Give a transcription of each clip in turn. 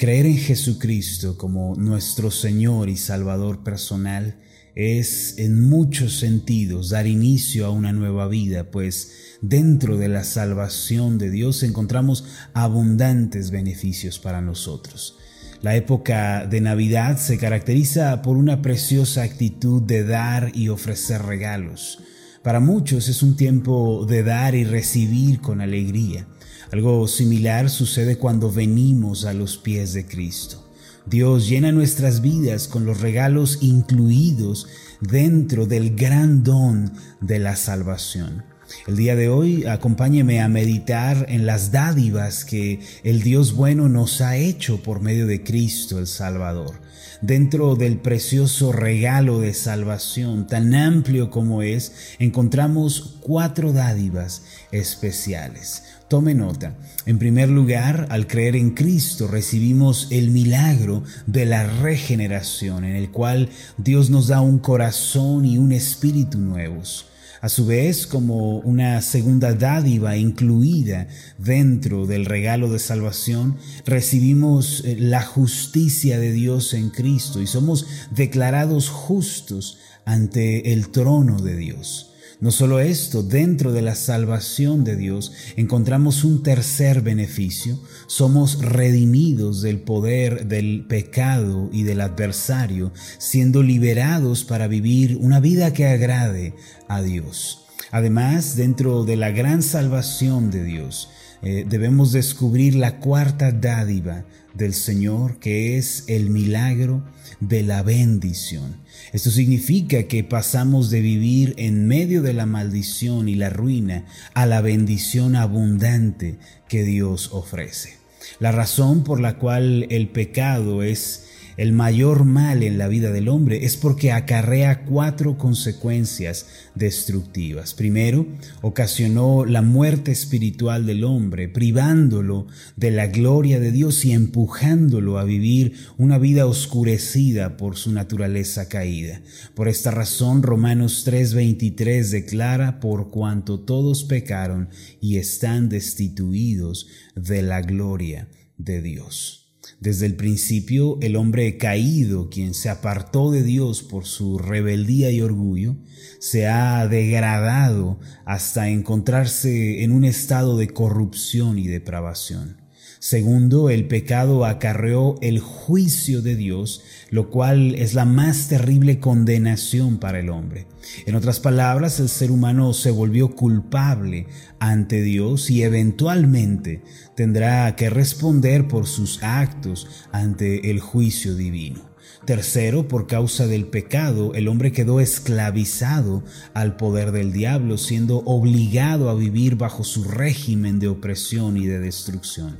Creer en Jesucristo como nuestro Señor y Salvador personal es en muchos sentidos dar inicio a una nueva vida, pues dentro de la salvación de Dios encontramos abundantes beneficios para nosotros. La época de Navidad se caracteriza por una preciosa actitud de dar y ofrecer regalos. Para muchos es un tiempo de dar y recibir con alegría. Algo similar sucede cuando venimos a los pies de Cristo. Dios llena nuestras vidas con los regalos incluidos dentro del gran don de la salvación. El día de hoy acompáñeme a meditar en las dádivas que el Dios bueno nos ha hecho por medio de Cristo el Salvador. Dentro del precioso regalo de salvación tan amplio como es, encontramos cuatro dádivas especiales. Tome nota. En primer lugar, al creer en Cristo recibimos el milagro de la regeneración, en el cual Dios nos da un corazón y un espíritu nuevos. A su vez, como una segunda dádiva incluida dentro del regalo de salvación, recibimos eh, la justicia de Dios en Cristo y somos declarados justos ante el trono de Dios. No solo esto, dentro de la salvación de Dios encontramos un tercer beneficio. Somos redimidos del poder del pecado y del adversario, siendo liberados para vivir una vida que agrade a Dios. Además, dentro de la gran salvación de Dios, eh, debemos descubrir la cuarta dádiva del Señor, que es el milagro de la bendición. Esto significa que pasamos de vivir en medio de la maldición y la ruina a la bendición abundante que Dios ofrece. La razón por la cual el pecado es el mayor mal en la vida del hombre es porque acarrea cuatro consecuencias destructivas. Primero, ocasionó la muerte espiritual del hombre, privándolo de la gloria de Dios y empujándolo a vivir una vida oscurecida por su naturaleza caída. Por esta razón, Romanos 3:23 declara, por cuanto todos pecaron y están destituidos de la gloria de Dios. Desde el principio, el hombre caído, quien se apartó de Dios por su rebeldía y orgullo, se ha degradado hasta encontrarse en un estado de corrupción y depravación. Segundo, el pecado acarreó el juicio de Dios, lo cual es la más terrible condenación para el hombre. En otras palabras, el ser humano se volvió culpable ante Dios y eventualmente tendrá que responder por sus actos ante el juicio divino. Tercero, por causa del pecado, el hombre quedó esclavizado al poder del diablo, siendo obligado a vivir bajo su régimen de opresión y de destrucción.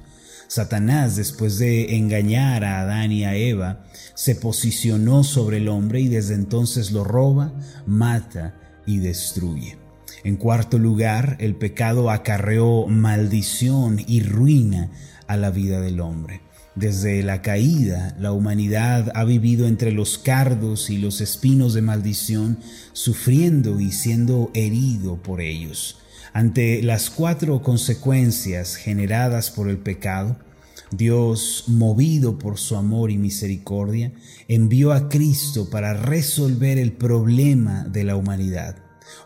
Satanás, después de engañar a Adán y a Eva, se posicionó sobre el hombre y desde entonces lo roba, mata y destruye. En cuarto lugar, el pecado acarreó maldición y ruina a la vida del hombre. Desde la caída, la humanidad ha vivido entre los cardos y los espinos de maldición, sufriendo y siendo herido por ellos. Ante las cuatro consecuencias generadas por el pecado, Dios, movido por su amor y misericordia, envió a Cristo para resolver el problema de la humanidad.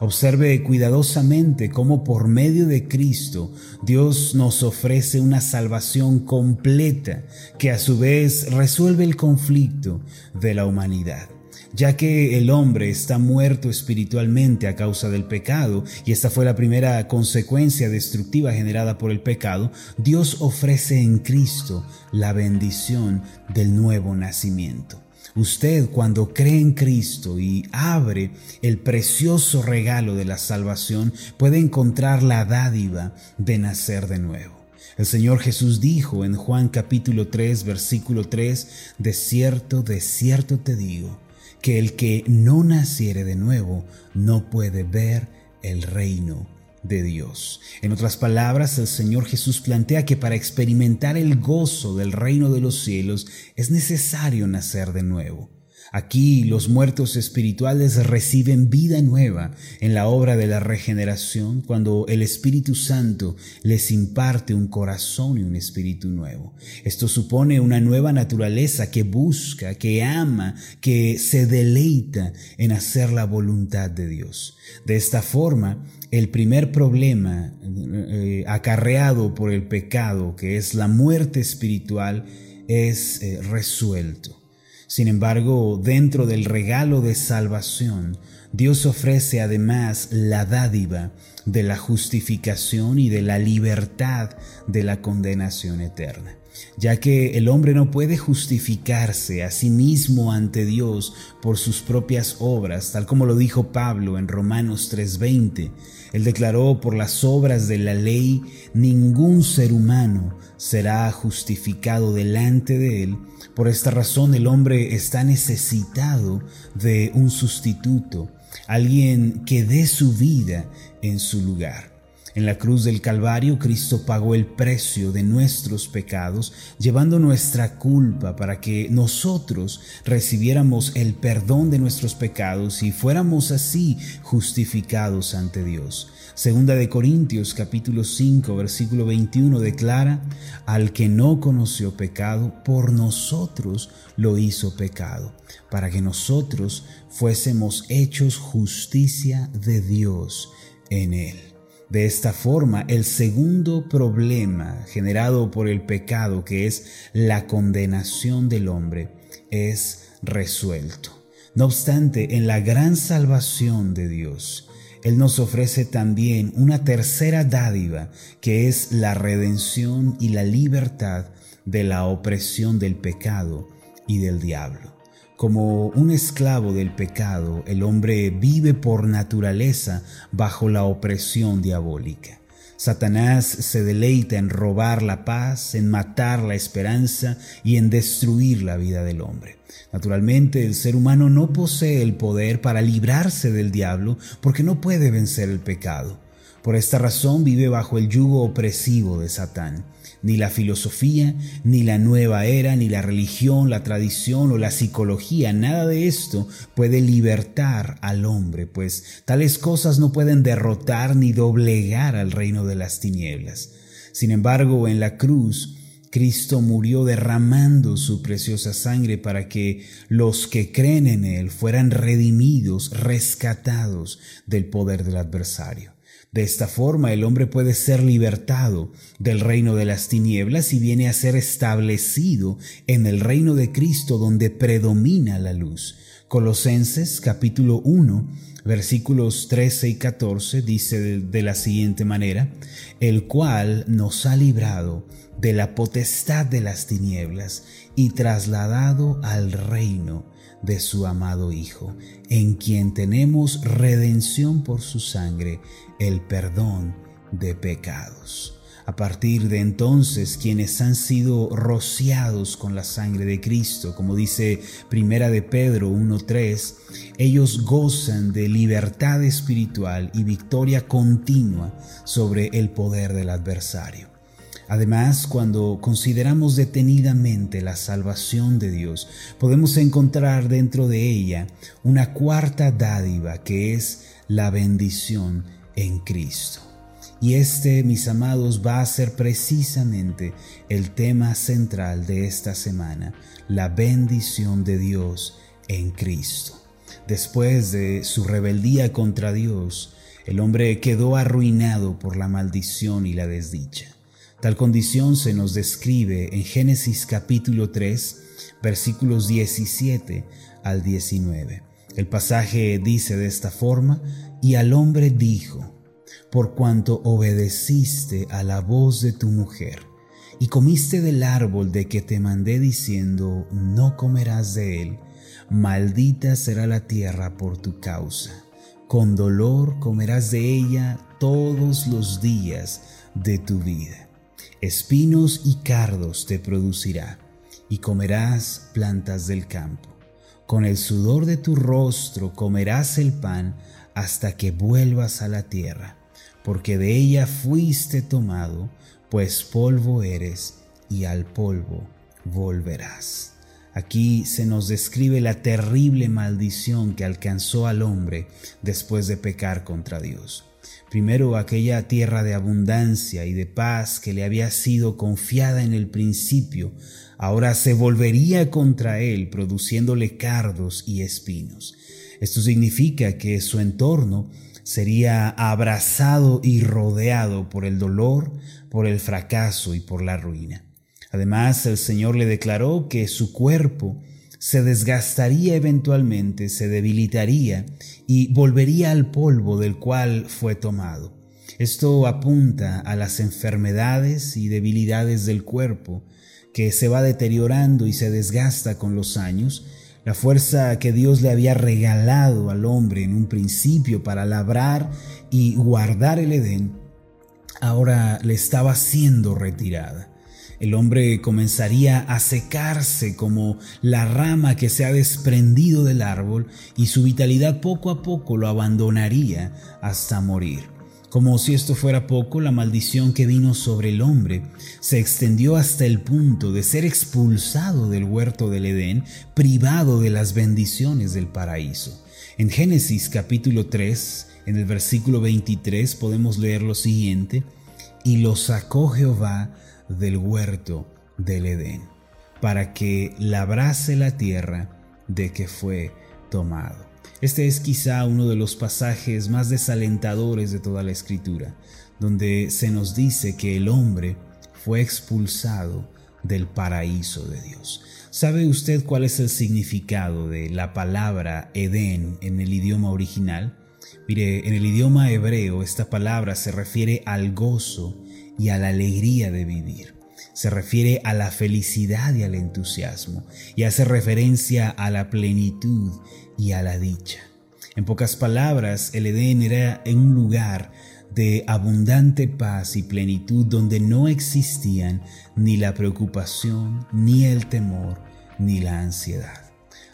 Observe cuidadosamente cómo por medio de Cristo Dios nos ofrece una salvación completa que a su vez resuelve el conflicto de la humanidad ya que el hombre está muerto espiritualmente a causa del pecado, y esta fue la primera consecuencia destructiva generada por el pecado, Dios ofrece en Cristo la bendición del nuevo nacimiento. Usted cuando cree en Cristo y abre el precioso regalo de la salvación puede encontrar la dádiva de nacer de nuevo. El Señor Jesús dijo en Juan capítulo 3 versículo 3, De cierto, de cierto te digo, que el que no naciere de nuevo no puede ver el reino de Dios. En otras palabras, el Señor Jesús plantea que para experimentar el gozo del reino de los cielos es necesario nacer de nuevo. Aquí los muertos espirituales reciben vida nueva en la obra de la regeneración cuando el Espíritu Santo les imparte un corazón y un espíritu nuevo. Esto supone una nueva naturaleza que busca, que ama, que se deleita en hacer la voluntad de Dios. De esta forma, el primer problema eh, acarreado por el pecado, que es la muerte espiritual, es eh, resuelto. Sin embargo, dentro del regalo de salvación, Dios ofrece además la dádiva de la justificación y de la libertad de la condenación eterna, ya que el hombre no puede justificarse a sí mismo ante Dios por sus propias obras, tal como lo dijo Pablo en Romanos 3:20. Él declaró, por las obras de la ley, ningún ser humano será justificado delante de él. Por esta razón el hombre está necesitado de un sustituto, alguien que dé su vida en su lugar. En la cruz del Calvario, Cristo pagó el precio de nuestros pecados, llevando nuestra culpa para que nosotros recibiéramos el perdón de nuestros pecados y fuéramos así justificados ante Dios. Segunda de Corintios capítulo 5 versículo 21 declara, al que no conoció pecado, por nosotros lo hizo pecado, para que nosotros fuésemos hechos justicia de Dios en él. De esta forma, el segundo problema generado por el pecado, que es la condenación del hombre, es resuelto. No obstante, en la gran salvación de Dios, Él nos ofrece también una tercera dádiva, que es la redención y la libertad de la opresión del pecado y del diablo. Como un esclavo del pecado, el hombre vive por naturaleza bajo la opresión diabólica. Satanás se deleita en robar la paz, en matar la esperanza y en destruir la vida del hombre. Naturalmente, el ser humano no posee el poder para librarse del diablo porque no puede vencer el pecado. Por esta razón vive bajo el yugo opresivo de Satán. Ni la filosofía, ni la nueva era, ni la religión, la tradición o la psicología, nada de esto puede libertar al hombre, pues tales cosas no pueden derrotar ni doblegar al reino de las tinieblas. Sin embargo, en la cruz, Cristo murió derramando su preciosa sangre para que los que creen en Él fueran redimidos, rescatados del poder del adversario. De esta forma el hombre puede ser libertado del reino de las tinieblas y viene a ser establecido en el reino de Cristo donde predomina la luz. Colosenses capítulo 1 versículos 13 y 14 dice de, de, la siguiente manera, el cual nos ha librado de la potestad de las tinieblas y trasladado al reino de su amado Hijo, en quien tenemos redención por su sangre, el perdón de pecados. A partir de entonces, quienes han sido rociados con la sangre de Cristo, como dice Primera de Pedro 1:3, ellos gozan de libertad espiritual y victoria continua sobre el poder del adversario. Además, cuando consideramos detenidamente la salvación de Dios, podemos encontrar dentro de ella una cuarta dádiva que es la bendición en Cristo. Y este, mis amados, va a ser precisamente el tema central de esta semana, la bendición de Dios en Cristo. Después de su rebeldía contra Dios, el hombre quedó arruinado por la maldición y la desdicha. Tal condición se nos describe en Génesis capítulo 3, versículos 17 al 19. El pasaje dice de esta forma, y al hombre dijo, por cuanto obedeciste a la voz de tu mujer, y comiste del árbol de que te mandé diciendo, no comerás de él, maldita será la tierra por tu causa. Con dolor comerás de ella todos los días de tu vida espinos y cardos te producirá, y comerás plantas del campo. Con el sudor de tu rostro comerás el pan hasta que vuelvas a la tierra, porque de ella fuiste tomado, pues polvo eres y al polvo volverás. Aquí se nos describe la terrible maldición que alcanzó al hombre después de pecar contra Dios. Primero aquella tierra de abundancia y de paz que le había sido confiada en el principio, ahora se volvería contra él produciéndole cardos y espinos. Esto significa que su entorno sería abrazado y rodeado por el dolor, por el fracaso y por la ruina. Además, el Señor le declaró que su cuerpo se desgastaría eventualmente, se debilitaría y volvería al polvo del cual fue tomado. Esto apunta a las enfermedades y debilidades del cuerpo, que se va deteriorando y se desgasta con los años, la fuerza que Dios le había regalado al hombre en un principio para labrar y guardar el Edén, ahora le estaba siendo retirada. El hombre comenzaría a secarse como la rama que se ha desprendido del árbol y su vitalidad poco a poco lo abandonaría hasta morir. Como si esto fuera poco, la maldición que vino sobre el hombre se extendió hasta el punto de ser expulsado del huerto del Edén, privado de las bendiciones del paraíso. En Génesis capítulo 3, en el versículo 23 podemos leer lo siguiente, y lo sacó Jehová del huerto del Edén, para que labrase la tierra de que fue tomado. Este es quizá uno de los pasajes más desalentadores de toda la escritura, donde se nos dice que el hombre fue expulsado del paraíso de Dios. ¿Sabe usted cuál es el significado de la palabra Edén en el idioma original? Mire, en el idioma hebreo esta palabra se refiere al gozo y a la alegría de vivir. Se refiere a la felicidad y al entusiasmo y hace referencia a la plenitud y a la dicha. En pocas palabras, el Edén era un lugar de abundante paz y plenitud donde no existían ni la preocupación, ni el temor, ni la ansiedad.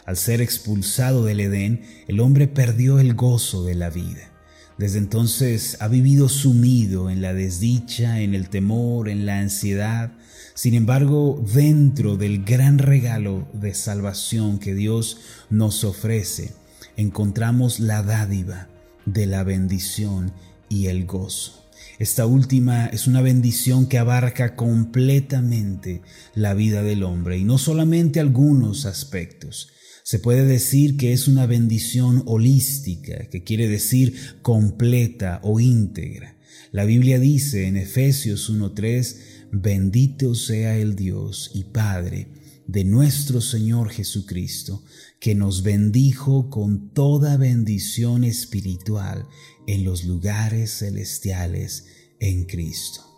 Al ser expulsado del Edén, el hombre perdió el gozo de la vida. Desde entonces ha vivido sumido en la desdicha, en el temor, en la ansiedad. Sin embargo, dentro del gran regalo de salvación que Dios nos ofrece, encontramos la dádiva de la bendición y el gozo. Esta última es una bendición que abarca completamente la vida del hombre y no solamente algunos aspectos, se puede decir que es una bendición holística, que quiere decir completa o íntegra. La Biblia dice en Efesios 1.3, bendito sea el Dios y Padre de nuestro Señor Jesucristo, que nos bendijo con toda bendición espiritual en los lugares celestiales en Cristo.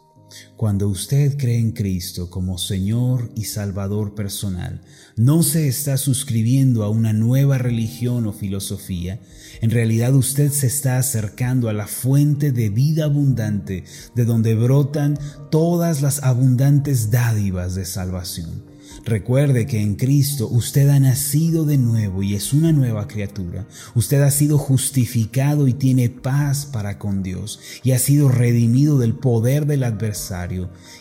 Cuando usted cree en Cristo como Señor y Salvador personal, no se está suscribiendo a una nueva religión o filosofía, en realidad usted se está acercando a la fuente de vida abundante de donde brotan todas las abundantes dádivas de salvación. Recuerde que en Cristo usted ha nacido de nuevo y es una nueva criatura. Usted ha sido justificado y tiene paz para con Dios y ha sido redimido del poder del adversario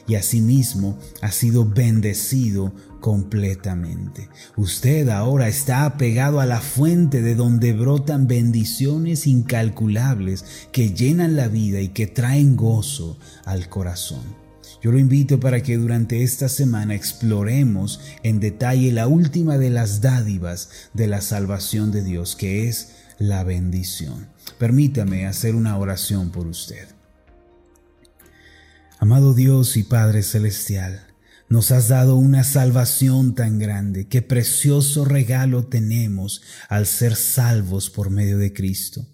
y asimismo ha sido bendecido completamente. Usted ahora está apegado a la fuente de donde brotan bendiciones incalculables que llenan la vida y que traen gozo al corazón. Yo lo invito para que durante esta semana exploremos en detalle la última de las dádivas de la salvación de Dios, que es la bendición. Permítame hacer una oración por usted. Amado Dios y Padre Celestial, nos has dado una salvación tan grande, qué precioso regalo tenemos al ser salvos por medio de Cristo.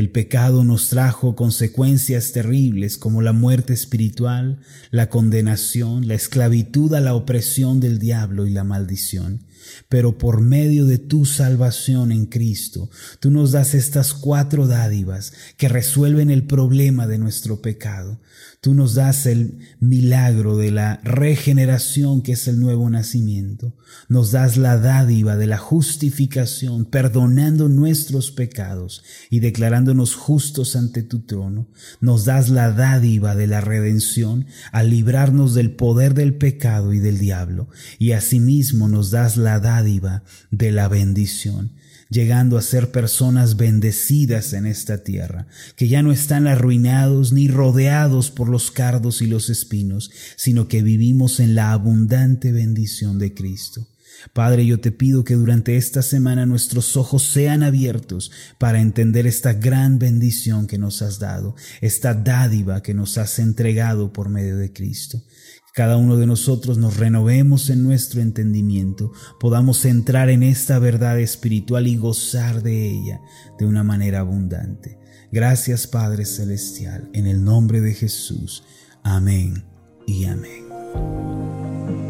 El pecado nos trajo consecuencias terribles como la muerte espiritual, la condenación, la esclavitud a la opresión del diablo y la maldición. Pero por medio de tu salvación en Cristo, tú nos das estas cuatro dádivas que resuelven el problema de nuestro pecado. Tú nos das el milagro de la regeneración que es el nuevo nacimiento. Nos das la dádiva de la justificación, perdonando nuestros pecados y justos ante tu trono. Nos das la dádiva de la redención al librarnos del poder del pecado y del diablo. Y asimismo nos das la dádiva de la bendición llegando a ser personas bendecidas en esta tierra, que ya no están arruinados ni rodeados por los cardos y los espinos, sino que vivimos en la abundante bendición de Cristo. Padre, yo te pido que durante esta semana nuestros ojos sean abiertos para entender esta gran bendición que nos has dado, esta dádiva que nos has entregado por medio de Cristo. Cada uno de nosotros nos renovemos en nuestro entendimiento, podamos entrar en esta verdad espiritual y gozar de ella de una manera abundante. Gracias Padre Celestial, en el nombre de Jesús. Amén y amén.